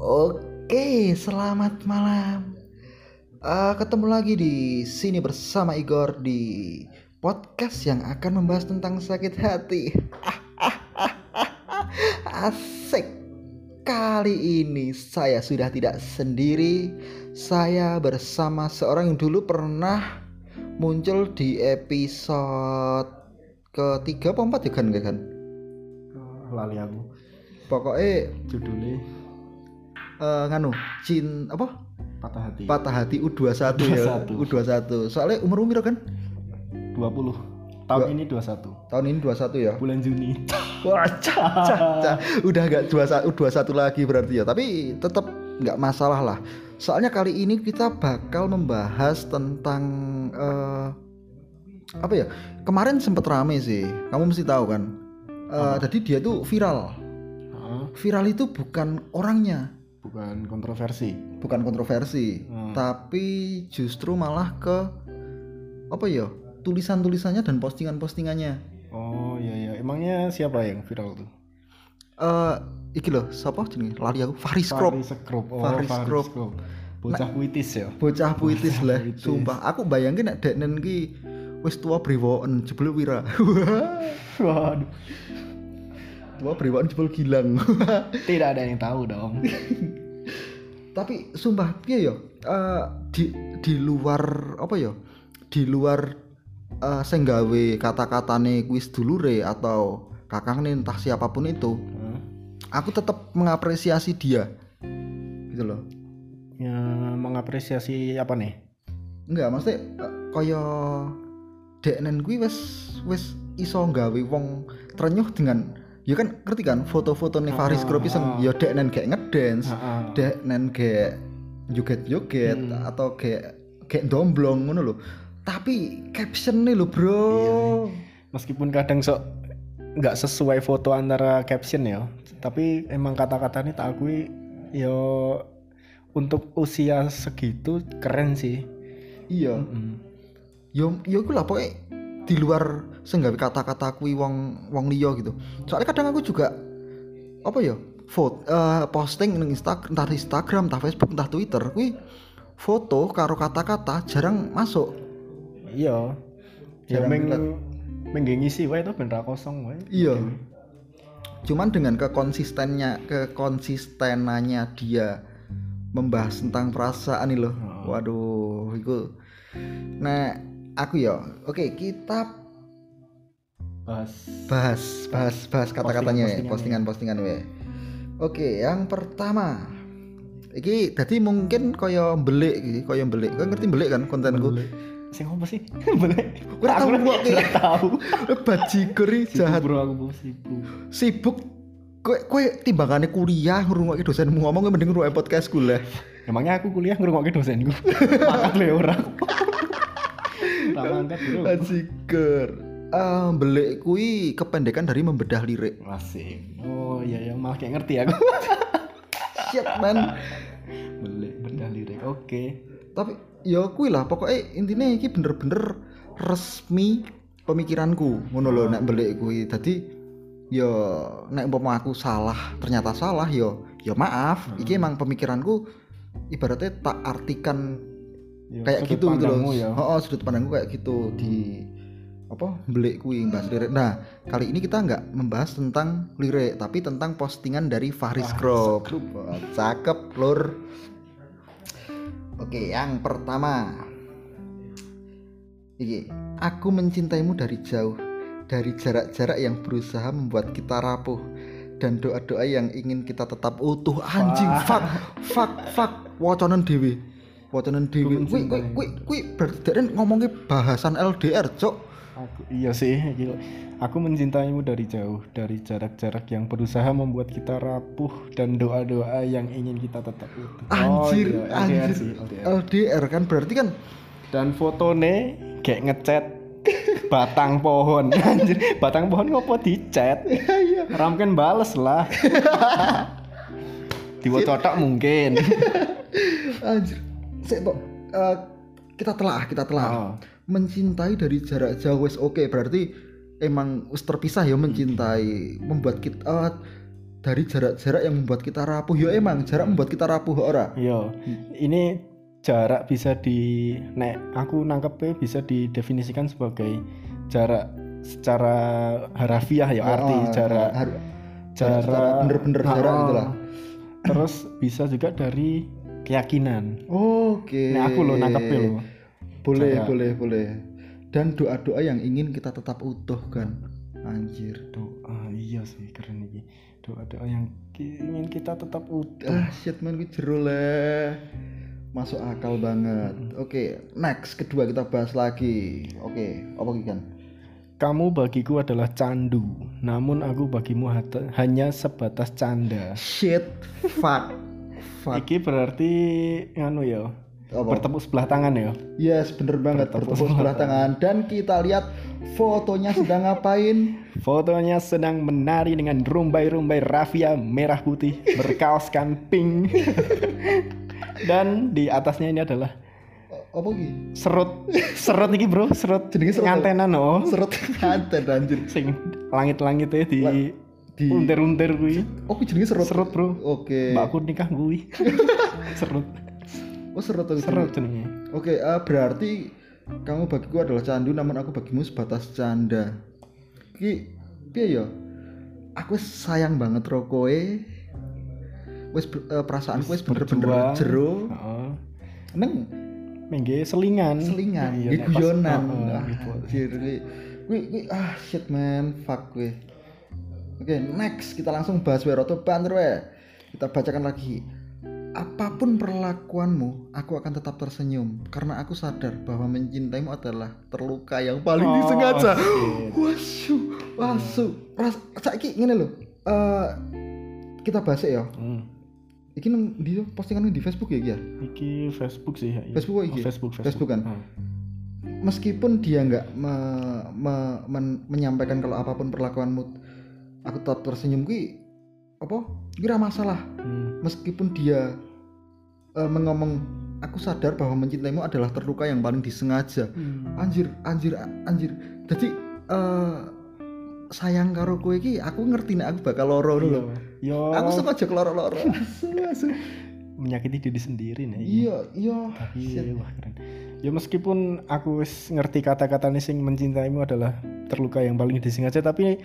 Oke, selamat malam. Uh, ketemu lagi di sini bersama Igor di podcast yang akan membahas tentang sakit hati. Asik. Kali ini saya sudah tidak sendiri. Saya bersama seorang yang dulu pernah muncul di episode ketiga apa empat ya kan kan? lali aku Pokoknya judulnya eh nganu cin apa? Patah hati. Patah hati U21 ya U21. U21 soalnya umur umur kan? 20 tahun Dua- ini 21 tahun ini 21 ya? Bulan Juni. Wah cah, cah, cah. udah gak 21 U21 lagi berarti ya. Tapi tetap nggak masalah lah. Soalnya kali ini kita bakal membahas tentang eh, apa ya? Kemarin sempet rame sih. Kamu mesti tahu kan? Eh, jadi dia tuh viral. Viral itu bukan orangnya bukan kontroversi. Bukan kontroversi Hmm. tapi justru malah ke apa ya tulisan-tulisannya dan postingan-postingannya. Oh iya iya. Emangnya siapa yang viral tuh? Eh iki loh siapa jenenge? Lali aku Faris Krop Faris Krop oh Faris Krop. Krop bocah puitis ya? bocah puitis Bocah lah puitis. sumpah. Aku bayangin nek deknen ki wis tua brewoken jebul wira. Waduh tua brewoken jebul gilang. Tidak ada yang tahu dong. Tapi sumpah piye yo? Eh, di di luar apa ya di luar sing gawe kata-katane kuis dulure atau kakangne entah siapa pun itu Heeh. aku tetap mengapresiasi dia. Gitu loh. Ya mengapresiasi apa nih? Enggak maksudnya eh, kaya deknen kuwi wis wis iso gawe wong trenyuh dengan ya kan ngerti kan foto-foto nih Faris Ah, Group iseng ah. ya deknen kayak ngedance Heeh. deknen kayak joget-joget Hmm. atau kayak kayak domblong ngono loh tapi caption nih lo bro Iya, meskipun kadang sok nggak sesuai foto antara caption ya tapi emang kata-katanya tak akui yo untuk usia segitu keren sih iya Mm. yo yo iku lah pokoknya di luar senggawe kata-kata kuwi wong wong liya gitu. Soalnya kadang aku juga apa ya foto posting nang Instagram entah Instagram entah Facebook entah Twitter kuwi foto karo kata-kata jarang masuk. Iya. Ya meng lihat. meng ngisi wae itu bener kosong wae. Iya. Cuman dengan kekonsistennya kekonsistenannya dia membahas tentang perasaan nih loh. Oh. waduh itu nah aku ya oke kita bahas bahas bahas bahas kata-katanya ya, Postingan-postingannya. postingan-postingan we. Oke, yang pertama. Iki tadi mungkin kaya belik iki, kaya belik. Kau ngerti belik kan kontenku? Sing apa sih boleh Ora tahu Aku kok, Ki. ora tahu Bajigur jahat. bro aku sibuk Sibuk kowe kowe timbangane kuliah ngrungokke dosenmu ngomong mending ngrungokne podcastku lah. emangnya aku kuliah ngrungokke dosenku mangkat le ora tak mangkat bro. Eh belik kuwi kependekan dari membedah lirik. Asik. Oh iya ya malah kayak ngerti aku. Shit man. Boleh benda lirik. Oke. tapi ya kuwi lah pokoknya intinya iki bener-bener resmi pemikiranku ngono lho nek belik kuwi dadi ya nek umpama aku salah ternyata salah ya ya maaf iki emang pemikiranku ibaratnya tak artikan Ya, kayak gitu gitu loh. ya. oh, sudut pandangku kayak gitu di apa belik kuwi bahas lirik nah kali ini kita nggak membahas tentang lirik tapi tentang postingan dari Faris Group. cakep. Lur. Oke yang pertama. Iki aku mencintaimu dari jauh dari jarak-jarak yang berusaha membuat kita rapuh dan doa-doa yang ingin kita tetap utuh. Anjing fuck fuck fuck. Wacanan dewi wacanan dewi. Kuwi kuwi kuwi kuwi berarti dhek ngomongnya bahasan LDR cok Aku iya sih gila. Aku mencintaimu dari jauh, dari jarak-jarak yang berusaha membuat kita rapuh dan doa-doa yang ingin kita tetap utuh. anjir iya, LDR anjir. sih, LDR. LDR kan berarti kan Dan fotone kayak ngechat. Batang pohon anjir. Batang pohon ngopo dicet? Iya ramken bales lah. Diwocotok mungkin. Anjir Pok. Eh, kita telah kita telah Oh. mencintai dari jarak jauh wis oke berarti emang terpisah ya mencintai membuat kita eh, dari jarak-jarak yang membuat kita rapuh. Ya emang jarak membuat kita rapuh ora. Iya. Ini jarak bisa di nek aku nangkepnya bisa didefinisikan sebagai jarak secara harafiah ya arti Oh, jarak har- jarak bener-bener jarak Ah, gitu lah. Terus bisa juga dari keyakinan. Oke. Nek aku lo nangkepnya lo. Boleh, Jarak. boleh, boleh. Dan doa-doa yang ingin kita tetap utuh kan. Anjir. Doa iya sih keren ini. Doa-doa yang ingin kita tetap utuh. Ah, shit man, gue leh. Masuk akal banget. Oke, next kedua kita bahas lagi. Oke, apa lagi kan? Kamu bagiku adalah candu, namun aku bagimu hanya sebatas canda. Shit, fuck, fuck. Iki berarti nganu ya. Apa? Bertepuk sebelah tangan ya. Yes, bener banget. Bertepuk Bertepuk sebelah tangan. Dan kita lihat fotonya sedang ngapain. Fotonya sedang menari dengan rumbai-rumbai rafia merah putih berkaoskan pink. Dan di atasnya ini adalah Apa lagi? serut serut iki bro serut Jenenge serut ngantenan oh Seret kanten anjir. sing langit-langitnya di di- unter-unter kuwi Oh, gue jenenge serut. serut bro Oke. mbakku nikah kuwi serut Oh, serut. aku serut jenenge Oke, eh, berarti kamu bagiku adalah candu, namun aku bagimu sebatas canda. Ki, piye ya? Aku sayang banget ro kowe. Wis ber- eh, perasaanku wis bener-bener jero. Heeh. Neng Mengge selingan selingan, Iya, pas- guyonan. Ah, gitu. Ah shit man, fuck kuwi. Oke, next kita langsung bahas Weroto Banter we. Kita bacakan lagi. Apa pun perlakuanmu, aku akan tetap tersenyum karena aku sadar bahwa mencintaimu adalah terluka yang paling Oh, disengaja. Wasu, wasu. Ras saiki ngene lho. Eh kita bahas ya. Hmm. Iki nang di postingan di Facebook ya iki ya. Iki Facebook sih ya. Facebook kok iki? Oh, Facebook, Facebook kan? Hmm. meskipun dia nggak me- me- men- menyampaikan kalau apa pun perlakuanmu aku tetap tersenyum ki apa kira masalah Hmm. meskipun dia eh, mengomong aku sadar bahwa mencintaimu adalah terluka yang paling disengaja Hmm. anjir anjir anjir jadi eh, sayang karo kowe iki aku ngerti nek aku bakal loro Iya. dulu Yo aku sengaja keloro-loro menyakiti diri sendiri nih. iya iya Tapi wah keren. Ya meskipun aku ngerti kata-kata nih sing mencintaimu adalah terluka yang paling disengaja tapi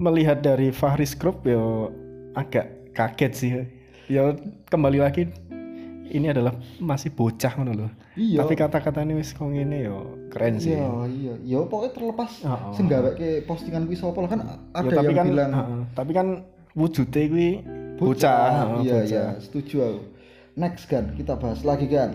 melihat dari Fahris Group ya agak kaget sih. Ya kembali lagi ini adalah masih bocah ngono loh. iya Tapi kata-kata ini wis kok ngene ya keren sih. Iya, iya. Ya pokoknya terlepas Oh, oh. sing gaweke postingan kuwi sapa kan ada Ya, tapi yang kan bilang heeh, tapi kan wujudnya kuwi bocah, bocah. heeh, Iya, bocah. iya, setuju aku. Next kan, kita bahas lagi kan.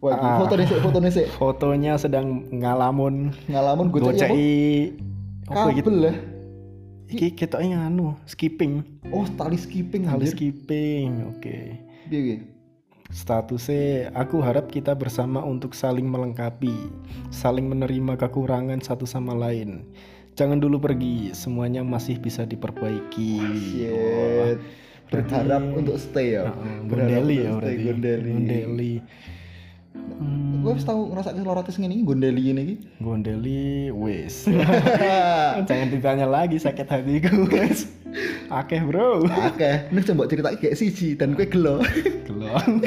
Wah, Ah. foto nih, foto nih. Fotonya sedang ngalamun Ngalamun gue cek goceki apa gitu. kabel lah. Iki ketoknya anu skipping, Oh, tali skipping tali anjir. skipping. Oke. Piye iki? Statusnya aku harap kita bersama untuk saling melengkapi, saling menerima kekurangan satu sama lain. Jangan dulu pergi, semuanya masih bisa diperbaiki. Shit. Berharap untuk stay ya. Heeh, Berharap Gondeli ya berarti. Gondeli. Gondeli. Hmm, Gue tau ngerasake lorotis ngene iki gondeli ini iki. Gondeli wis. Jangan ditanya lagi sakit hatiku wis. Akeh, Bro. Oke, nek coba cerita kayak siji dan kue gelo. Gelong.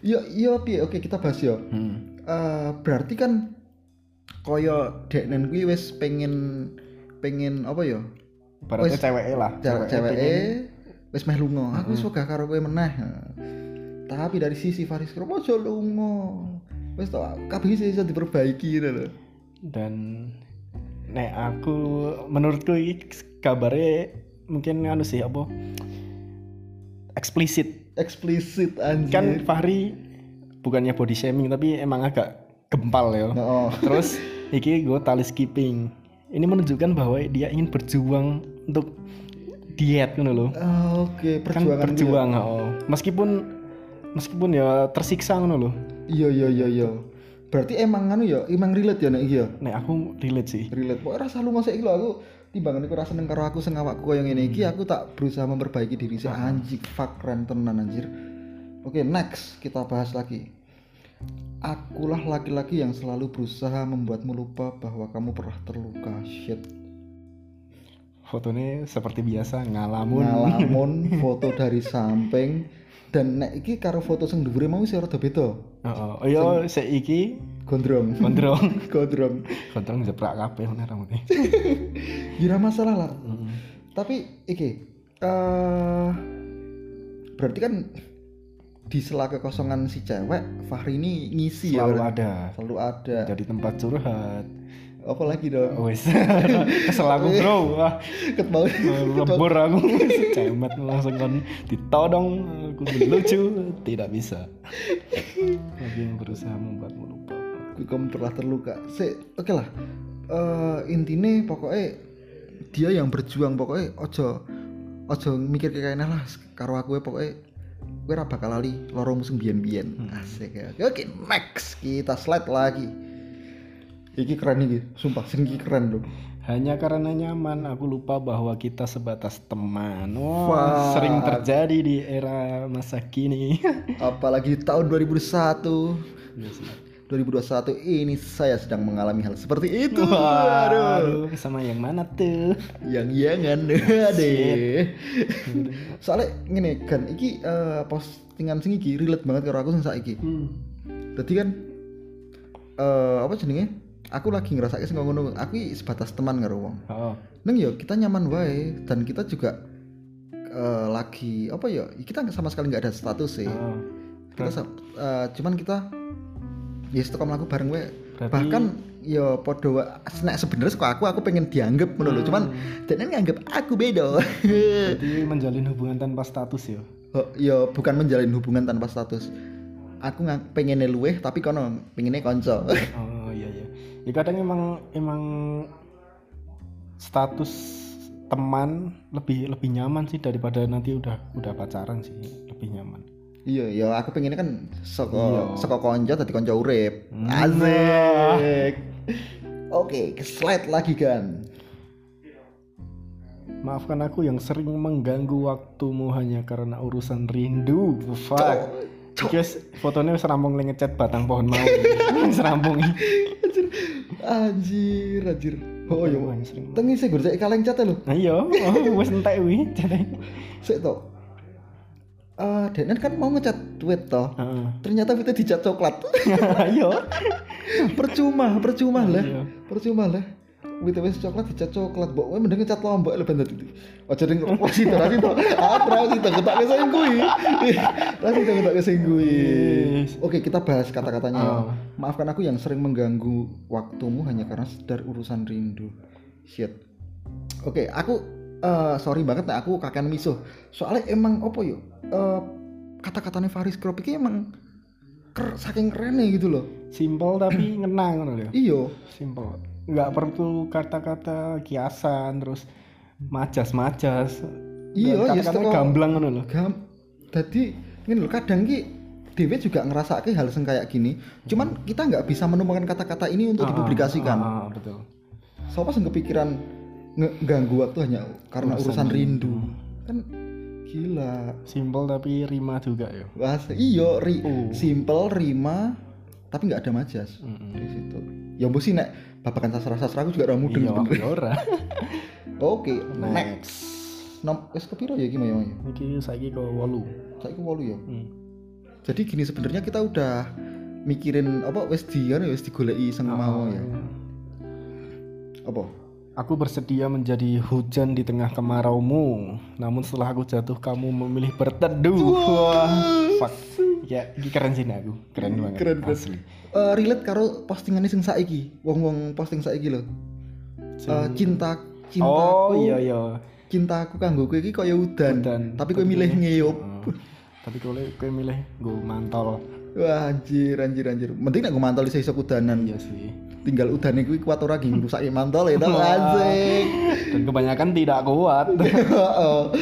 Yo yo piye? Oke, kita bahas yo. Hmm. Eh, berarti kan koyo deknen kuwi wis pengen pengen apa ya? Berarti Wis. ceweke lah. Cewek pengen- wis meh lunga. Aku suka karo kowe meneh. Tapi dari sisi Faris Kro aja lunga. Wis kabeh sih iso diperbaiki gitu dan nek aku menurutku kabarnya mungkin anu sih apa eksplisit Eksplisit anjir. kan Fahri bukannya body shaming tapi emang agak gempal ya Oh. terus iki gue tali skipping ini menunjukkan bahwa dia ingin berjuang untuk diet gitu loh Ah, Oke, kan perjuangan berjuang oh. meskipun meskipun ya tersiksa gitu loh Iya iya iya iya. Berarti emang anu ya, emang relate ya nek iki ya. nek aku relate sih. Relate. Pokoknya rasa lu masih iki lho aku timbangan iku rasa seneng karo aku sing awakku koyo ngene iki aku tak berusaha memperbaiki diri saya anjing fuck keren tenan anjir. Oke next kita bahas lagi. Akulah laki-laki yang selalu berusaha membuatmu lupa bahwa kamu pernah terluka. Shit. Fotonya seperti biasa ngalamun. Ngalamun foto dari samping dan nek iki karo foto sing dhuwure mau sih rada beda. Oh, oh iya seiki gondrong. Gondrong. Gondrong. Gondrong jeprak kabeh ngono rambutnya. Kira masalah lah. Mm. tapi iki eh berarti kan di sela kekosongan si cewek Fahri ini ngisi ya selalu ada. Selalu ada. Jadi tempat curhat apa lagi dong? Wes kesel aku bro. Wah ketemu lebur aku. Cemet langsung kan ditodong. Aku lucu. Tidak bisa. Lagi yang berusaha membuatmu lupa. Kamu telah terluka. Se oke lah. Eh intinya pokoknya dia yang berjuang pokoknya ojo ojo mikir kayak enak lah. Karo aku ya pokoknya gue ora bakal lali loro musim biyen-biyen. Asik ya. Oke next. Kita slide lagi iki keren iki sumpah sing keren loh hanya karena nyaman aku lupa bahwa kita sebatas teman wah Wah. sering terjadi di era masa kini apalagi di tahun 2001 Iya sih. 2021 ini saya sedang mengalami hal seperti itu aduh Waduh, sama yang mana tuh? yang yangan adeh soalnya ngene kan iki eh, postingan sing iki relate banget karo aku sing saiki Hmm. Jadi kan eh apa jenenge? Aku lagi ngerasa sing ngono, aku sebatas teman karo wong. Oh, Neng yo kita nyaman wae dan kita juga eh, lagi apa ya? Kita sama sekali nggak ada status sih. oh. Kita eh, cuman kita ya yes, melaku bareng wae. Berarti- Bahkan yo podo nek sebenarnya kok aku aku pengen dianggap ngono lho. Cuman dan nganggap aku beda. Berarti menjalin hubungan tanpa status ya? Oh, yo bukan menjalin hubungan tanpa status. Aku nggak pengen luweh tapi kono pengennya konco. Oh. Ya kadang emang emang status teman lebih lebih nyaman sih daripada nanti udah udah pacaran sih lebih nyaman. Iya, ya aku pengennya kan saka Iya. saka konco tadi konco urip. Hmm. Asik. Oke, ke slide lagi kan. Maafkan aku yang sering mengganggu waktumu hanya karena urusan rindu. Fuck. Guys, fotonya wis rampung le ngecat batang pohon mau. Wis rampung. Anjir, anjir, anjir. Oh iya. Wah, sering. Tengi sih gue kaleng cat lho. Nah iya, oh, wis entek wi cate. Sik to. Eh, Denen kan mau ngecat tweet toh. Heeh. Ternyata kita dicat coklat. Ayo. percuma, percuma lah. Iya. Percuma lah. WTW coklat dicat coklat, mbok kowe mending ngecat lombok lho ben dadi. Aja ning rasi to, rasi to. Aku rasi to ketak sing kuwi. To ketak sing kuwi. Oke, kita bahas kata-katanya. ya. Oh. Maafkan aku yang sering mengganggu waktumu hanya karena sekedar urusan rindu. Shit. Oke, aku eh, sorry banget nek aku kakean misuh. Soalnya emang opo yo? Eh kata-katanya Faris Krop iki emang ker, saking kerennya gitu loh. Simple tapi ngenang ngono lho. Iyo, Simple. Nggak perlu kata-kata kiasan terus majas-majas. Iya, Dan ya, kata-kata gamblang ngono lho. gam jadi ini loh kadang ki Dewe juga ngerasake hal sing kayak gini cuman kita nggak bisa menemukan kata-kata ini untuk dipublikasikan Ah, ah, betul. siapa sing kepikiran ngeganggu waktu hanya karena Urusan urusan rindu kan gila Simple tapi rima juga ya. Wah, iyo ri, Oh. simple rima tapi nggak ada majas Mm-mm. di situ ya mbok sih nek babakan sastra sastra aku juga ora mudeng Iya, sebenarnya. ya ora. oke next nom wis kepiro ya gimana ya Iki saiki ke 8. saya walu ya Hmm. jadi gini sebenarnya kita udah mikirin apa wis di kan wis digoleki sing mau ya apa Aku bersedia menjadi hujan di tengah kemaraumu. Namun setelah aku jatuh, kamu memilih berteduh. Wah, fuck. Ya, ini keren sih aku. Keren banget. Keren. Asli. Eh, relate karo postingan sing saiki wong-wong posting saiki lho Eh, cinta cintaku Oh iya iya. cintaku kanggo kowe iki kaya udan, Udan. tapi kowe milih ngeyup Oh. Tapi kalau kowe milih gue mantol. wah anjir anjir anjir mending nek gue mantol iso iso udanan Iya sih. tinggal udane kuwi kuat ora gini rusak mantol ya tau anjing Dan kebanyakan tidak kuat. oh.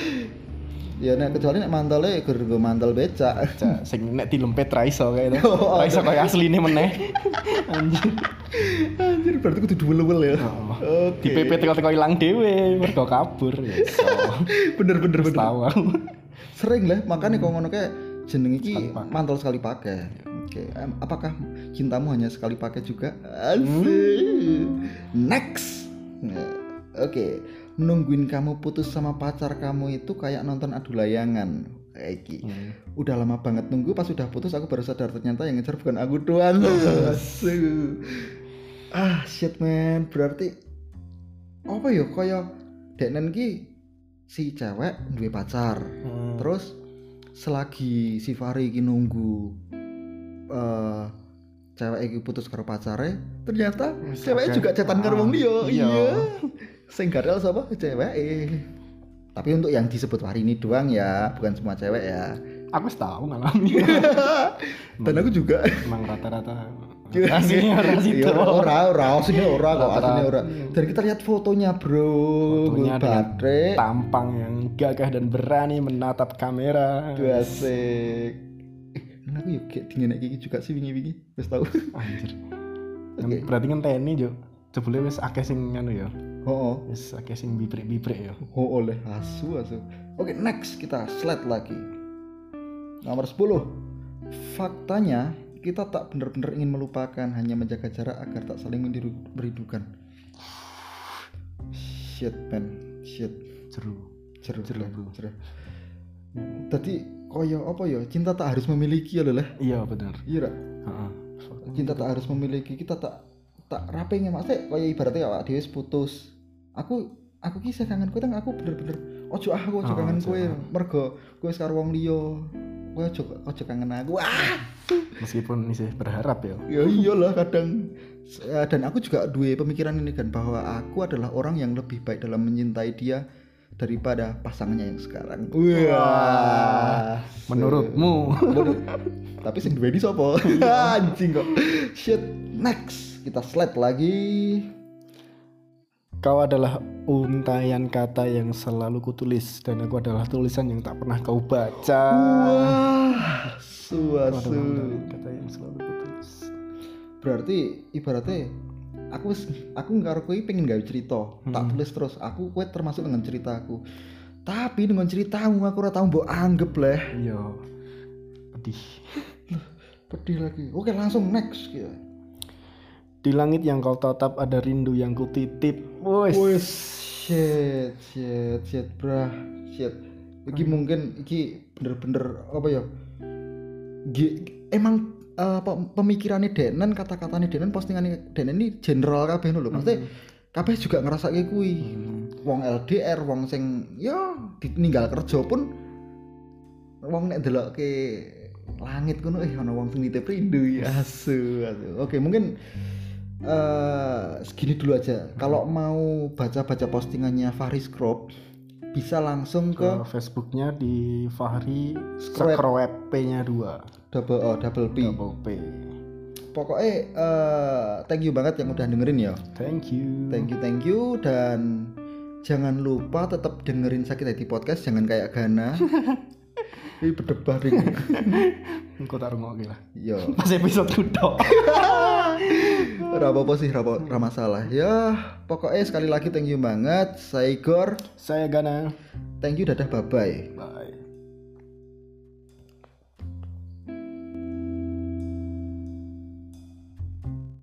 Ya nek kecuali nek mantole gur gue mantol becak. Cak, sing nek dilempet ra iso kayak itu. Oh, Ra iso kayak asline meneh. Anjir. anjir berarti kudu duel-duel ya? Oh. oke. Di PP teko-teko ilang dhewe, mergo kabur. Ya bener bener bener. Tahu sering lah makanya kok ngono kayak jeneng iki mantul sekali pakai. Oke em, apakah cintamu hanya sekali pakai juga? Asik. next. Nah, oke nungguin kamu putus sama pacar kamu itu kayak nonton adu layangan kayak. Hmm. Udah lama banget nunggu pas udah putus aku baru sadar ternyata yang ngejar bukan aku doang. Ah shit man, berarti apa ya kaya deknen ki si cewek duwe pacar. Hmm. Terus selagi si Fari iki nunggu eh cewek iki putus karo pacare, ternyata Wis cewek juga cetan karo wong liya. Iya. Iya. Sing garel sapa cewek Tapi untuk yang disebut Fari ini doang ya, bukan semua cewek ya. Aku tahu ngalami. Dan aku juga. Emang rata-rata aslinya orang situ. Iya, ora ora aslinya ora kok aslinya ora. Dan kita lihat fotonya, Bro. Fotonya baterai. tampang yang gagah dan berani menatap kamera. Asik. Eh, kan aku yuk kayak dingin iki juga sih wingi-wingi. Wis tau. Anjir. Oke. Berarti kan TNI jo. Jebule wis akeh sing anu ya. Oh, Wis akeh sing bibrek-bibrek ya. oh, oleh asu asu. Oke, next kita slide lagi. Nomor 10. Faktanya kita tak benar-benar ingin melupakan, hanya menjaga jarak agar tak saling merindukan. Shit, man. Shit. Jeru. Jeru, Jeru, lah, bro. jeru. Tadi koyo apa ya? Cinta tak harus memiliki ya lah. Iya bener. Iya, cinta tak harus memiliki kita tak tak rapengnya maksudnya kaya ibaratnya awak dhewe wis putus aku aku ki saya kangen kowe aku bener-bener ojo ah aku ojo Oh, kangen ojo. kowe mergo kowe karo wong liya kowe ojo ojo kangen aku ah Meskipun isih berharap ya. ya iyalah kadang Eh, dan aku juga dua pemikiran ini kan bahwa aku adalah orang yang lebih baik dalam mencintai dia daripada pasangannya yang sekarang. Wah, Menurutmu. Menurut- tapi sing duweni sapa? Anjing kok. Shit. Next, kita slide lagi. Kau adalah untayan kata yang selalu kutulis dan aku adalah tulisan yang tak pernah kau baca. Wah, Kau adalah suasu. kata yang selalu kutulis. Berarti ibaratnya aku aku karo kowe pengen gawe cerita, tak Hmm. tulis terus. Aku kowe termasuk dengan ceritaku. Tapi dengan ceritamu aku ora tau mbok anggap leh. Iya. Pedih. Pedih lagi. Oke, langsung next ya. Di langit yang kau tatap ada rindu yang kutitip. Wes. Wes, shit, shit, shit, brah, shit. Iki mungkin iki bener-bener apa ya? Gi- emang apa pemikirannya Denan, kata-katanya Denan, postingannya Denan ini general kabeh lho. Maksudnya kabeh juga ngerasa kayak kuwi. Hmm. Wong LDR, wong sing ya ditinggal kerja pun wong nek delok ke langit kono eh ana wong sing nitip rindu ya asu. Oke, mungkin eh segini dulu aja. Kalau mau baca-baca postingannya Faris Crop bisa langsung Ke ke Facebooknya di Fahri. Scrap P-nya 2 double O double P. Double P. Pokoknya eh thank you banget yang udah dengerin ya. Thank you. Thank you, thank you dan jangan lupa tetap dengerin sakit hati podcast jangan kayak Gana. Ini berdebar ini. Engko tak rungokke lah. Yo, Pas episode kudo. apa-apa sih, ora masalah. Ya, pokoknya sekali lagi thank you banget. Saya Igor. Saya Gana. Thank you, dadah, bye-bye. Bye.